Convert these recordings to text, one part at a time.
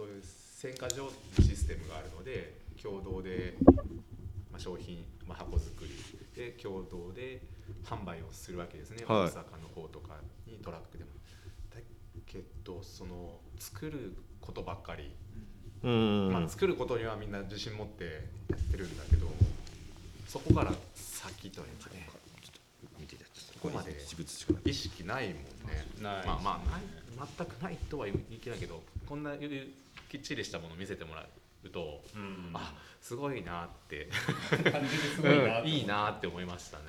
そういう選果場システムがあるので共同で、まあ、商品、まあ、箱作りで共同で販売をするわけですね、はい。大阪の方とかにトラックでも。だけどその作ることばっかり、うん、まあ、作ることにはみんな自信持ってやってるんだけどそこから先というかね。ここまで。意識ないもんね。ないまあまあ全くないとは言い切れないけどこんなきっちりしたものを見せてもらうと、うん。あすごいなって。いな、いいなって思いましたね。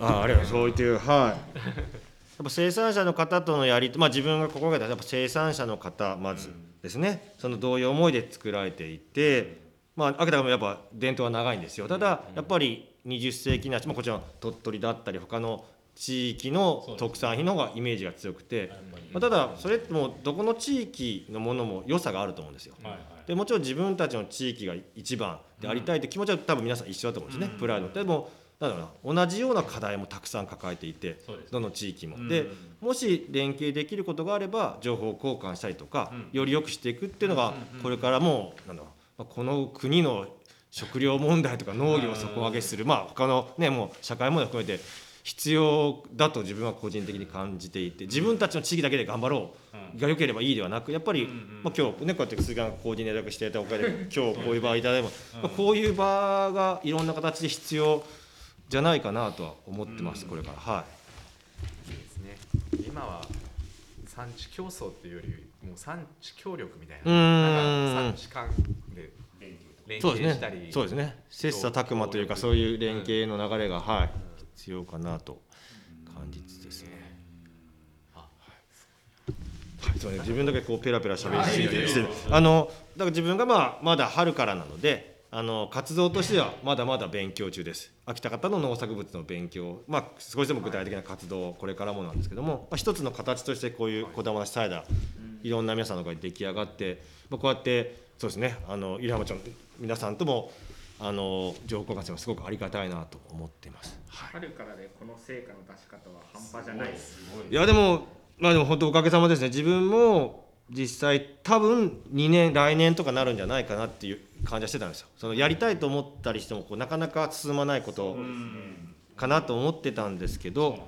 あありがとう。そう言っていうはい。やっぱ生産者の方とのやりまあ自分が心がけたやっぱ生産者の方まずですね、そのどういう思いで作られていてまあ明らかにやっぱ伝統は長いんですよ。ただやっぱり20世紀なし、まあ、こちら鳥取だったり他の地域の特産品の方がイメージが強くて、まあ、ただそれってもうどこの地域のものも良さがあると思うんですよ。でもちろん自分たちの地域が一番でありたいという気持ちは多分皆さん一緒だと思うんですね、プライドでもだろうな同じような課題もたくさん抱えていてどの地域も、うん。でもし連携できることがあれば情報交換したりとか、より良くしていくっていうのがこれからもなんだろうまあこの国の食料問題とか農業を底上げする、まあ他のねもう社会問題含めて必要だと自分は個人的に感じていて自分たちの地域だけで頑張ろうが良ければいいではなくやっぱり、まあ、今日ねこうやって鈴木がコーディネートしていたおかげで今日こういう場いただいても、まあ、こういう場がいろんな形で必要じゃないかなとは思ってます、これから。はい。いですね。今は産地競争っていうよりもう産地協力みたいうななんか産地間で連携したり。ねそうですね。切磋琢磨というか。そういう連携の流れが、はい必要かなと感じつつですね。はい、そうね自分だけこうペラペラ喋りすぎて。してあのだから自分がまあまだ春からなのであの活動としてはまだまだ勉強中です。秋田方の農作物の勉強まあ少しでも具体的な活動これからもなんですけども、まあ、一つの形としてこういう小玉なしサイダーいろんな皆さんのが出来上がって、まあ、こうやってそうですねあの入浜町の皆さんともあの情報交換してもすごくありがたいなと思っています。春からでこの成果の出し方は半端じゃないです。い。やでもまあでも本当おかげさまですね自分も実際多分2年来年とかなるんじゃないかなっていう感じはしてたんですよ。そのやりたいと思ったりしてもこうなかなか進まないことかなと思ってたんですけど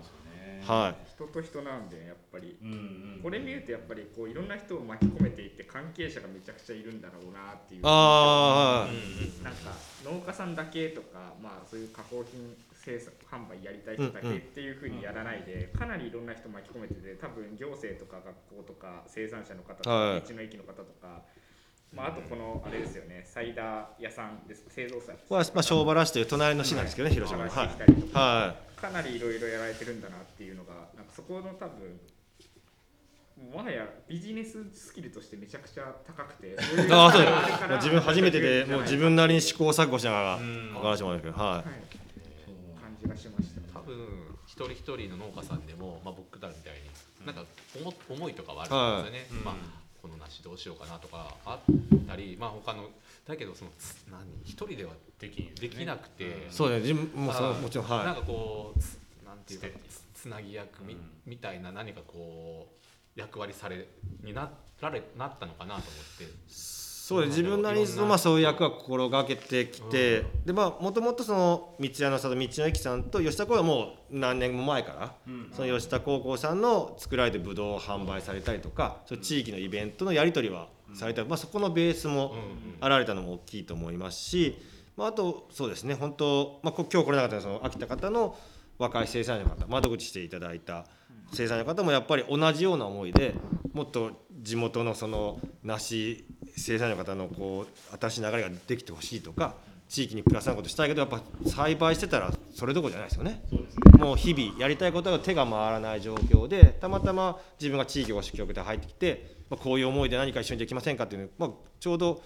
は人と人なんでやっぱり。うんうん。これ見るとやっぱりこういろんな人を巻き込めていって関係者がめちゃくちゃいるんだろうなっていう。あなんか農家さんだけとか、まあ、そういう加工品生産販売やりたい人だけっていうふうにやらないで、かなりいろんな人巻き込めてて多分行政とか学校とか生産者の方とか、はい。道の駅の方とか、まあ、あとこのあれですよねサイダー屋さんです。製造者ですあ、はまあ小原市という隣の市なんですけどね、広島の。はい。探してきたりとかなりいろいろやられてるんだなっていうのがなんかそこの多分もはやビジネススキルとしてめちゃくちゃ高くて。い。ああ、そう う自分初めてで、もう自分なりに試行錯誤しながらん。分からせてもらい。ますけど、ははい。感じがしました多分一人一人の農家さんでも、まあ、僕らみたいになんか思思いとかはあると思うんですよね、まあ、この梨どうしようかなとかあったり、まあ、他のだけどそのつ何一人ではできできなくて、い。そうですね、自分もそもちろん、はなんかこうつなんていうかつつなぎ役み,、うんみたいな何かこう役割されになられなったのかなと思ってい。そうです、自分なりにその、まあ、そういう役は心がけてきて、で、まあ、もともとその三谷の里道の駅さんと吉田高はもう何年も前から。その吉田高校さんの作られてブドウを販売されたりとか、そういう地域のイベントのやり取りはされたり、まあ、そこのベースもあられたのも大きいと思いますし、まあ、あとそうですね本当、まあ、こ今日来れなかったその秋田方の若い生産者の方窓口していただいた生産者の方もやっぱり同じような思いでもっと地元のその梨生産者の方のこう新しい流れができてほしいとか地域にプラスなことしたいけどやっぱ栽培してたらそれどころじゃないですよね。ね。もう日々やりたいことが手が回らない状況でたまたま自分が地域お支局で入ってきて、まあ、こういう思いで何か一緒にできませんかっていうの、まあ、ちょうど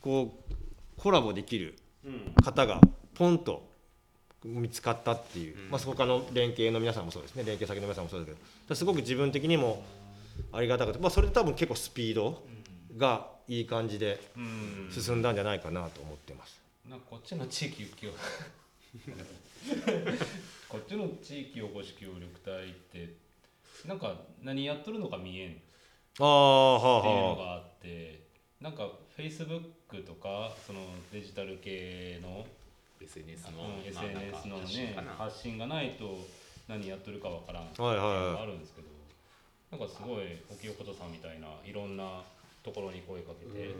こうコラボできる方がポンと見つかったっていう、まあ、そこからの連携の皆さんもそうですね。連携先の皆さんもそうですけど。すごく自分的にもありがたくて、まあ、それで多分結構スピードがいい感じでうん。進んだんじゃないかなと思ってます。なんかこっちの地域を こっちの地域おこし協力隊ってなんか何やっとるのか見えん。ってああはあ。いうのはがあっなんか Facebook とかそのデジタル系の、SNS の、う SNS のね発信がないと何やっとるかわからんっていうはいのはいがあるんですけど、なんかすごい沖横田さんみたいないろんなところに声かけて、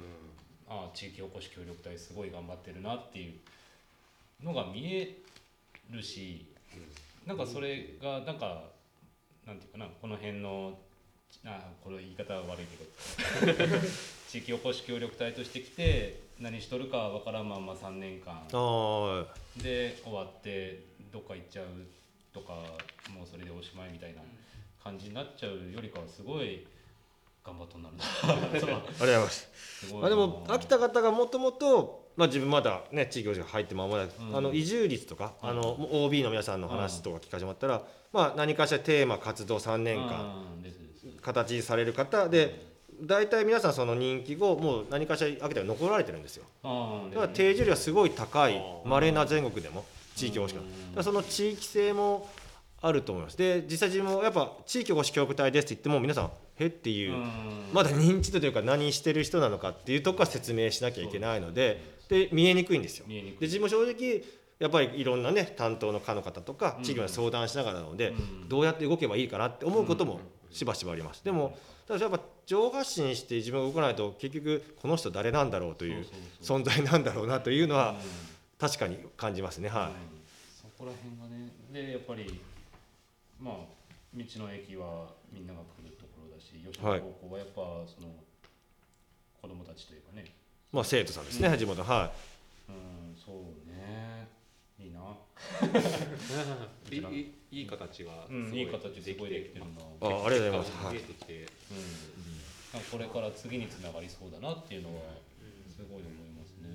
ああ地域おこし協力隊すごい頑張ってるなっていうのが見えるし、なんかそれがなんかなんていうかなこの辺のあこれ言い方は悪いけど 地域おこし協力隊として来て何しとるかわからんまんま3年間あで終わってどっか行っちゃうとかもうそれでおしまいみたいな感じになっちゃうよりかはすごい頑張っとんなるな。あありがとうございます。まあでも秋田方がもともとまあ自分まだね地域おこしが入って間もなく、うん。あの移住率とか、あの OB の皆さんの話とか聞かせてもらったら、まあ何かしらテーマ活動3年間形にされる方で大体皆さんその任期後もう何かしら秋田に残られてるんですよ。だから定住率はすごい高いあー稀な全国でも地域おこしからその地域性もあると思います。で実際自分もやっぱ地域おこし協力隊ですって言っても皆さんへっていう、まだ認知度というか何してる人なのかっていうとこは説明しなきゃいけないのでで見えにくいんですよ。で自分も正直やっぱりいろんなね担当の課の方とかうん地域に相談しながらなので、うん。どうやって動けばいいかなって思うこともしばしばあります。でもただやっぱ上発信して自分が動かないと結局この人誰なんだろうという存在なんだろうなというのは確かに感じますね。はそこら辺がねでやっぱりまあ道の駅はみんなが来るところだし吉野はい高校はやっぱその子供たちというかね。い。まあ生徒さんですね、地元はうんそうね。いいな、いいいい形がすごうん、いい形すごいできてるな、い。あありがとうございます。はい。見え。てきて、うん、なんかこれから次につながりそうだなっていうのはすごい思いますね。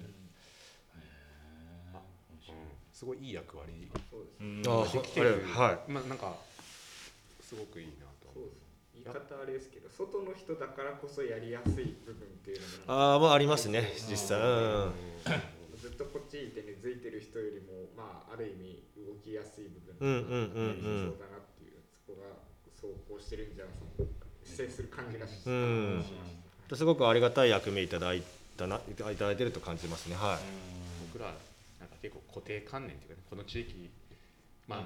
へー。面白い。すごいいい役割そうですうん。あできてる。はまあなんかすごくいいなとそうです言い方あれですけど外の人だからこそやりやすい部分っていうのもああまあありますね実際。うん。ずっとこっちにいて根付いてる人よりもまあある意味動きやすい部分うんうんうんうんそうだなっていうそこが走行してるんじゃない接する感じがし,、うんしましたすごくありがたい役目いただいたないただいてると感じますね。はい。僕らなんか結構固定観念っていうかねこの地域まあ、うん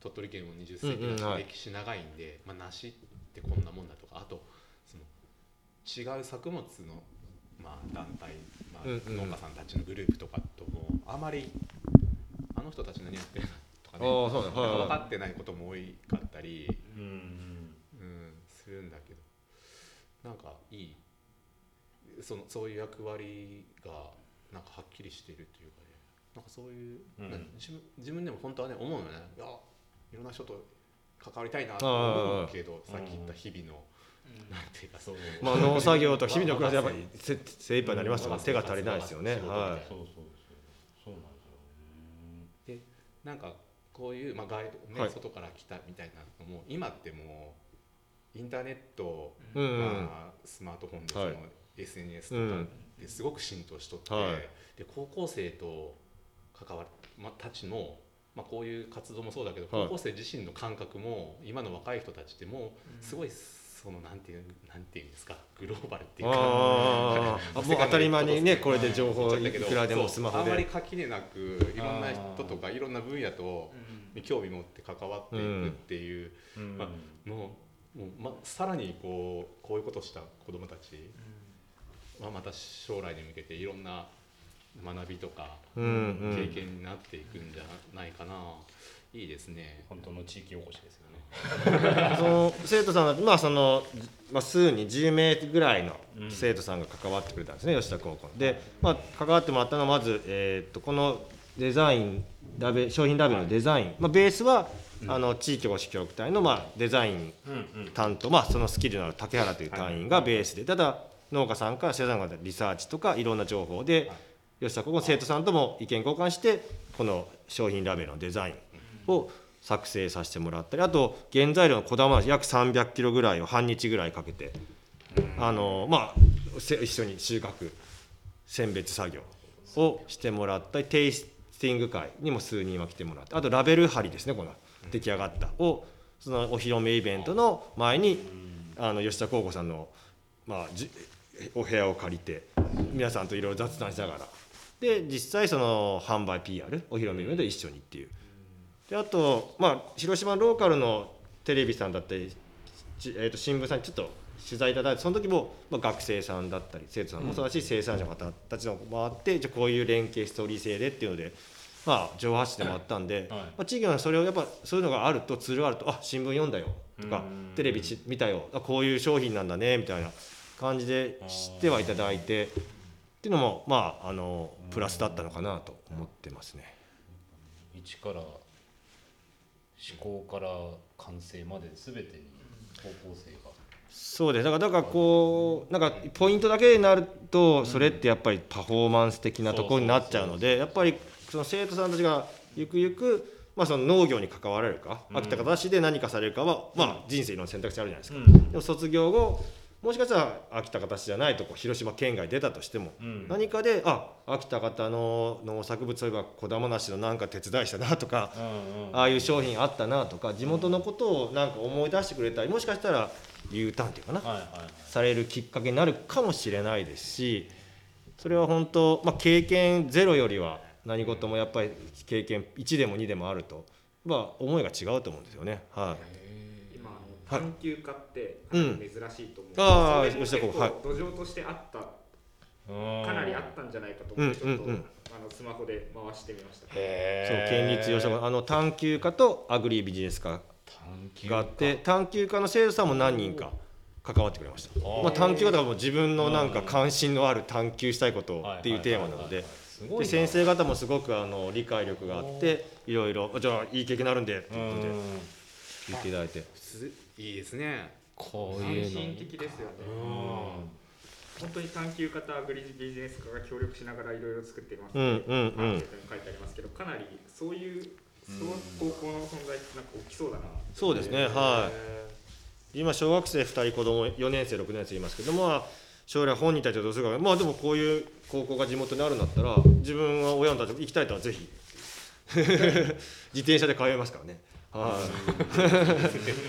鳥取県も20世紀だうんうんはい。と歴史長いんで、まあ、梨ってこんなもんだとかあとその違う作物の、まあ、団体、まあ農家さんたちのグループとかともあまりあの人たち何やってるのとかね分かってないことも多かったり、うんうん。うん、するんだけどなんかいいそのそういう役割がなんかはっきりしているというかねなんかそういう、うん。自分自分でも本当はね思うのね。いやいろんな人と関わりたいなと思うけどさっき言った日々の、なんていうかそうまあ農作業とか 日々の暮らしやっぱりせ精一杯になりますから手が足りないですよね。はそうそうそう。そうなんですよ。ね。なんかこういう、まあ、ガイド、ねはい。外から来たみたいなのも今ってもうインターネット、い。うんうん。まあ、スマートフォンでその、はい。SNS とかうん。ですごく浸透しとって、はい。で高校生と関わる、まあ、たちの、まあ、こういう活動もそうだけど、はい。高校生自身の感覚も今の若い人たちってもうすごいそのなんていうなんていうんですかグローバルっていうか。あー。あもう当たり前にねこれで情報いくらでもスマホあんまりで。垣根なくいろんな人とかいろんな分野とに興味持って関わっていくっていう。うん。まのもう、ま、さらにこうこういうことをした子どもたちはまた将来に向けていろんな学びとかうんうん。経験になっていくんじゃないかな、いいですね。本当の地域おこしですよね。その生徒さんはまあそのまあ数に10名ぐらいの生徒さんが関わってくれたんですね、吉田高校で、まあ、関わってもらったのはまず、えーっとこのデザインラベ商品ラベルのデザイン、まあ、ベースは、あの地域おこし協力隊のまあデザインうんうん。担当、まあ、そのスキルのある竹原という隊員がベースで、ただ農家さんから生産者リサーチとかいろんな情報で、吉田高校の生徒さんとも意見交換してこの商品ラベルのデザインを作成させてもらったりあと原材料のこだま約300キロぐらいを半日ぐらいかけて、あのまあ一緒に収穫選別作業をしてもらったりテイスティング会にも数人は来てもらってあとラベル貼りですねこの出来上がったをそのお披露目イベントの前にあの吉田高校さんの、まあじお部屋を借りて皆さんといろいろ雑談しながらで実際その販売 PR お披露目イベント一緒にっていう。であとまあ広島ローカルのテレビさんだったり、ちえー、と新聞さんにちょっと取材いただいてその時も、まあ、学生さんだったり生徒さんもそうだし、生産者の方たちの回ってじゃあこういう連携ストーリー性でっていうので。まあ、情報発信でもあったんで、はい。まあ、地域のそれをやっぱそういうのがあるとツールがあるとあ新聞読んだよとかうん。テレビち見たよあこういう商品なんだねみたいな感じで知ってはいただいてっていうのもまああのプラスだったのかなと思ってますね。一から思考から完成まで全てに方向性が。そうです。だからだからこうなんかポイントだけになるとそれってやっぱりパフォーマンス的なところになっちゃうのでやっぱりその生徒さんたちがゆくゆくまあその農業に関われるかうん。秋田方市で何かされるかはまあ人生の選択肢あるじゃないですか。ん。でも卒業後もしかしたら秋田方市じゃないとこ広島県外出たとしてもうん。何かであ秋田方の農作物そういえば小玉梨のなんか手伝いしたなとかうんうん。ああいう商品あったなとか地元のことをなんか思い出してくれたりもしかしたら U ターンっていうかなはいはいはい。されるきっかけになるかもしれないですしそれは本当、まあ、経験ゼロよりは何事もやっぱり経験1でも2でもあると、まあ、思いが違うと思うんですよね。はい今あの探究家ってうん珍しいと思う、あーそれも土壌としてあったうん。かなりあったんじゃないかと思ってちょっと、うん。うんうんあのスマホで回してみました。そう県立吉田あの探究家とアグリビジネス科探求があって探究家。の生徒さんも何人か関わってくれました。ー。まあ、探究家とかも自分のなんか関心のある探求したいことをっていうテーマなのででな。先生方もすごくあの理解力があっていろいろじゃあいい経験になるんでっていうことでうん。言っていただいて。すいいですね。こう安いうの。心的ですよね。うん。本当に探究家とアグリビジネス家が協力しながらいろいろ作っていますうんうんうん。パンフレットに書いてありますけどかなりそういう高校の存在ってなんか大きそうだなそうですねはい。今小学生2人子供4年生6年生いますけどもまあ将来本人たちはどうするか。まあでもこういう高校が地元にあるんだったら自分は親たちも行きたいとはぜひ 自転車で通えますからねは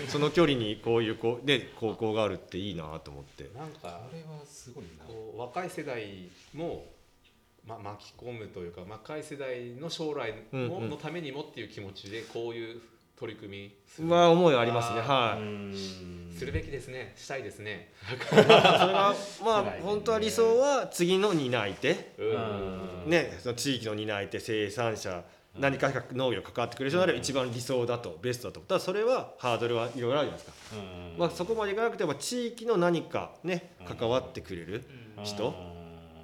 い。その距離にこういうこうで高校があるっていいなと思って。なんかあれはすごいな。こう若い世代も、ま、巻き込むというか若い世代の将来も、うんうんのためにもっていう気持ちでこういう取り組みする,、まあ思いはありますね。あはい。うん。するべきですね。したいですね。それがまあ ね。本当は理想は次の担い手。うん。ねその地域の担い手生産者何かが農業に関わってくれる人なら一番理想だとベストだと。ただそれはハードルはいろいろあるじゃないですか、うん。まあ、そこまでいかなくても地域の何かね関わってくれる、人。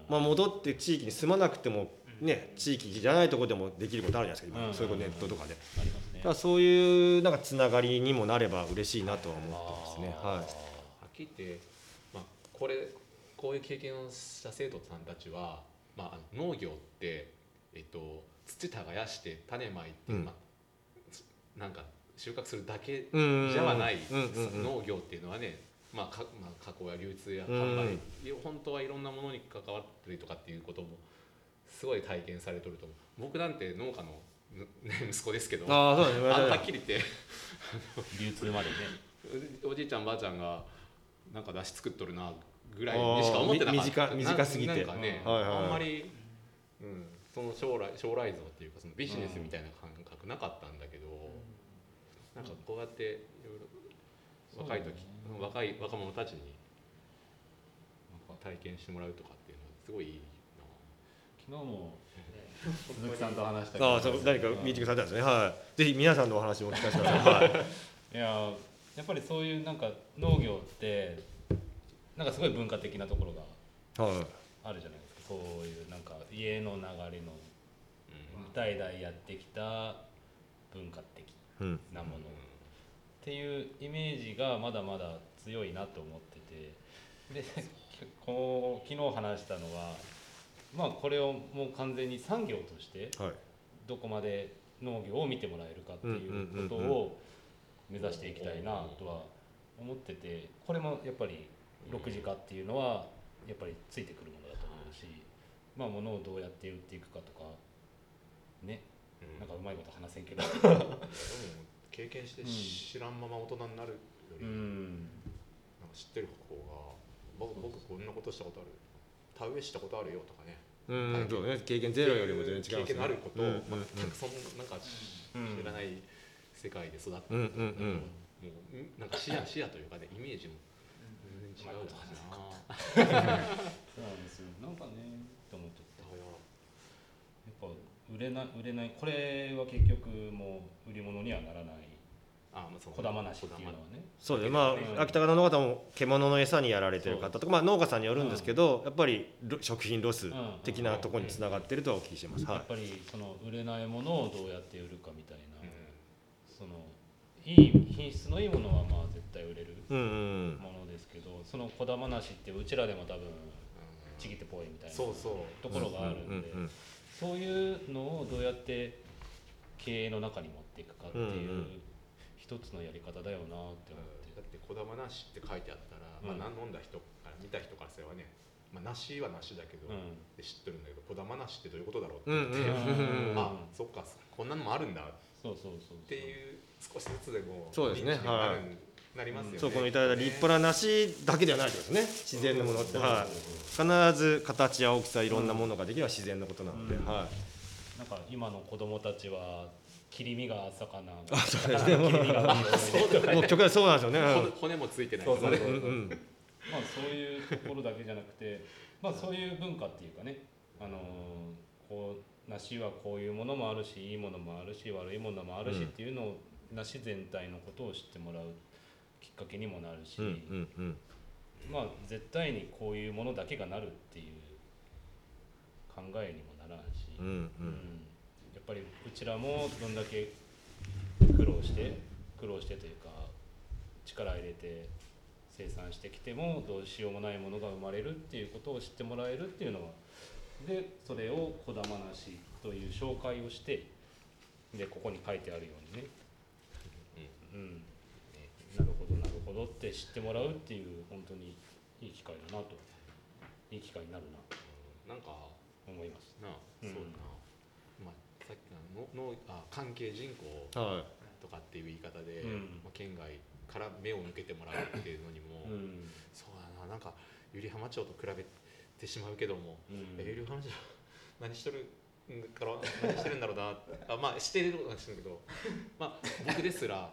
まあ、戻って地域に住まなくてもね地域じゃないところでもできることあるじゃないですかうん。今そういうことネットとかで。そういうなんかつながりにもなれば嬉しいなとは思ってますね。はい。はっきり言って、まあ、これこういう経験をした生徒さんたちは、まあ、農業って、えっと、土耕して種まいて、うんまあ、なんか収穫するだけうんじゃはないうんうんうん農業っていうのはね、まあかまあ、加工や流通やうん販売、本当はいろんなものに関わったりとかっていうこともすごい体験されとると思う僕なんて農家の、ね、息子ですけどああそうですねあはっきり言って流通までねおじいちゃんばあちゃんがなんか出汁作っとるなぐらいにしか思ってなかった短短すぎてなんかね、はいはいはいあんまり、うん、その将来将来像っていうかそのビジネスみたいな感覚なかったんだけど、なんかこうやっていろいろ若い時、若い若者たちに体験してもらうとかっていうのはすごいいいな。昨日も 鈴木さんと話したけど。ああそう何かミーティングされたんですね。はい。ぜひ皆さんのお話もお聞かせください。はい。いややっぱりそういうなんか農業ってなんかすごい文化的なところがはい。あるじゃないですかそういうなんか家の流れのうん。代々やってきた文化的うん。なもの。っていうイメージがまだまだ強いなと思ってて。で こう昨日話したのはまあこれをもう完全に産業としてはい。どこまで農業を見てもらえるかっていうことを目指していきたいなとは思っててこれもやっぱり6時化っていうのはやっぱりついてくるもまあ物をどうやって売っていくかとかね。うん。なんかうまいこと話せんけど。経験してうん知らんまま大人になるより、うん。なんか知ってる方が僕僕こんなことしたことある。田植えしたことあるよとかね。うんそうね。経験ゼロよりも全然違います経験のあることを、うんうんうん。全くそんなんか知らない世界で育った、うんうんうん。もうなんか視野視野というかねイメージも全然違うだな、そうなんですよ。なんかねと思っちゃってやっぱ売れない売れないこれは結局もう売り物にはならないあまあそのこだまなしっていうのはねそうですまあ秋田方の方も獣の餌にやられてる方とか、まあ、農家さんによるんですけど、やっぱり食品ロス的なところにつながってるとはお聞きしてます、はやっぱりその売れないものをどうやって売るかみたいな、そのいい品質のいいものはまあ絶対売れる、ものですけどそのこだまなしってうちらでも多分ちぎってぽいみたいなところがあるんで、うんうんそういうのをどうやって経営の中に持っていくかっていう、うんうん一つのやり方だよなって思って。だって「こだまなし」って書いてあったら、うん。まあ、飲んだ人から見た人からすればね、まあ、なしはなしだけど、うん。で知ってるんだけど「こだまなし」ってどういうことだろうって。うんうんうんうん。あそっかこんなのもあるんだ。っていう少しずつでもそうですね。認知になりますよね。そうこのいただいた立派な梨だけではないですね。自然のものって、はい、必ず形や大きさいろんなものができれば自然のことなので、うんはい。なんか今の子供たちは切り身が朝かなあそうですね。もう切り身がもう極端そうなんですよね、骨骨もついてないそうまあそういうところだけじゃなくて、まあそういう文化っていうかね、あのーこう梨はこういうものもあるし、いいものもあるし、悪いものもあるしっていうのを、梨全体のことを知ってもらうきっかけにもなるし、うんうんうん。まあ絶対にこういうものだけがなるっていう考えにもならんし、うんううん。んやっぱりうちらもどんだけ苦労して苦労してというか力入れて生産してきてもどうしようもないものが生まれるっていうことを知ってもらえるっていうのはでそれを「こだまなし」という紹介をしてでここに書いてあるようにね、うん、ほって知ってもらうっていう本当にいい機会だなと。いい機会になるなとなんか思います。なあ、うん。そうだな、まあ、さっきのののあ関係人口はとかっていう言い方で、うん。まあ、県外から目を向けてもらうっていうのにも、うん。そうだな。なんか百合浜町と比べてしまうけども、うん。え百合浜町 何してるんから何してるんだろうな。あまあしてることはしてるけどまあ僕ですら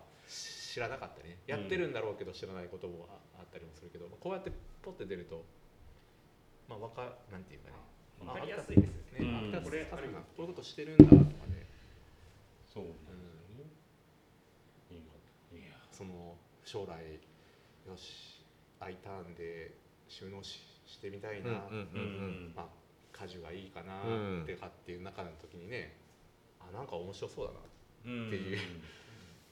知らなかったね。やってるんだろうけど知らないこともああったりもするけど、こうやってポッて出るとまあわかなんていうかね。わかりやすいですよね。うん。あこれあるこういうことしてるんだとかね。そうなんですよね。いいないやその将来よし I ターンで収納ししてみたいい、な、うんうんうんまあ果樹がいいかなうんってかっていう中の時にねあなんか面白そうだなうんっていう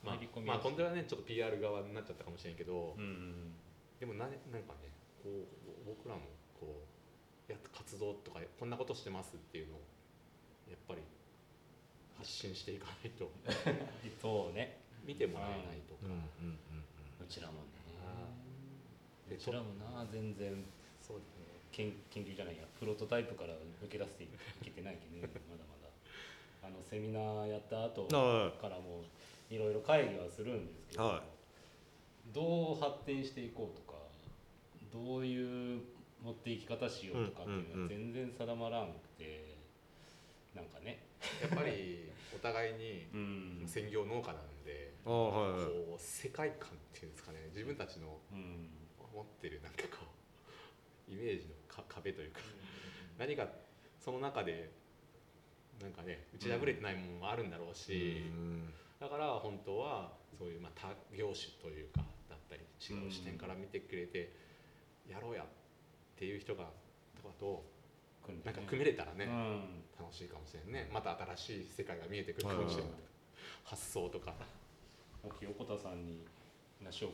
まあまあやすい。今度はねちょっと PR 側になっちゃったかもしれんけど、うんでもななんかねこう僕らもこうやっ活動とかこんなことしてますっていうのをやっぱり発信していかないと。そうね。見てもらえないとか、うんうんうちらもね。でうちらもな。全然そうだね。研研究じゃないや。プロトタイプから抜け出していけてないけどねまだまだ。あのセミナーやった後はからもいろいろ会議はするんですけど、はい。どう発展していこうとかどういう持っていき方しようとかっていうのは全然定まらんくて、なんかね、やっぱりお互いにうん。専業農家なんで、ああはいはい。こう世界観っていうんですかね。自分たちのうん。持ってるなんかこうイメージのか壁というか何かその中でなんかね打ち破れてないものもあるんだろうし、うんだから本当はそういうまあ他業種というかだったり違う視点から見てくれてやろうやっていう人がとかとなんか組めれたらね、うん。楽しいかもしれんね。また新しい世界が見えてくるかもしれない、はい発想とか。沖横田さんに梨を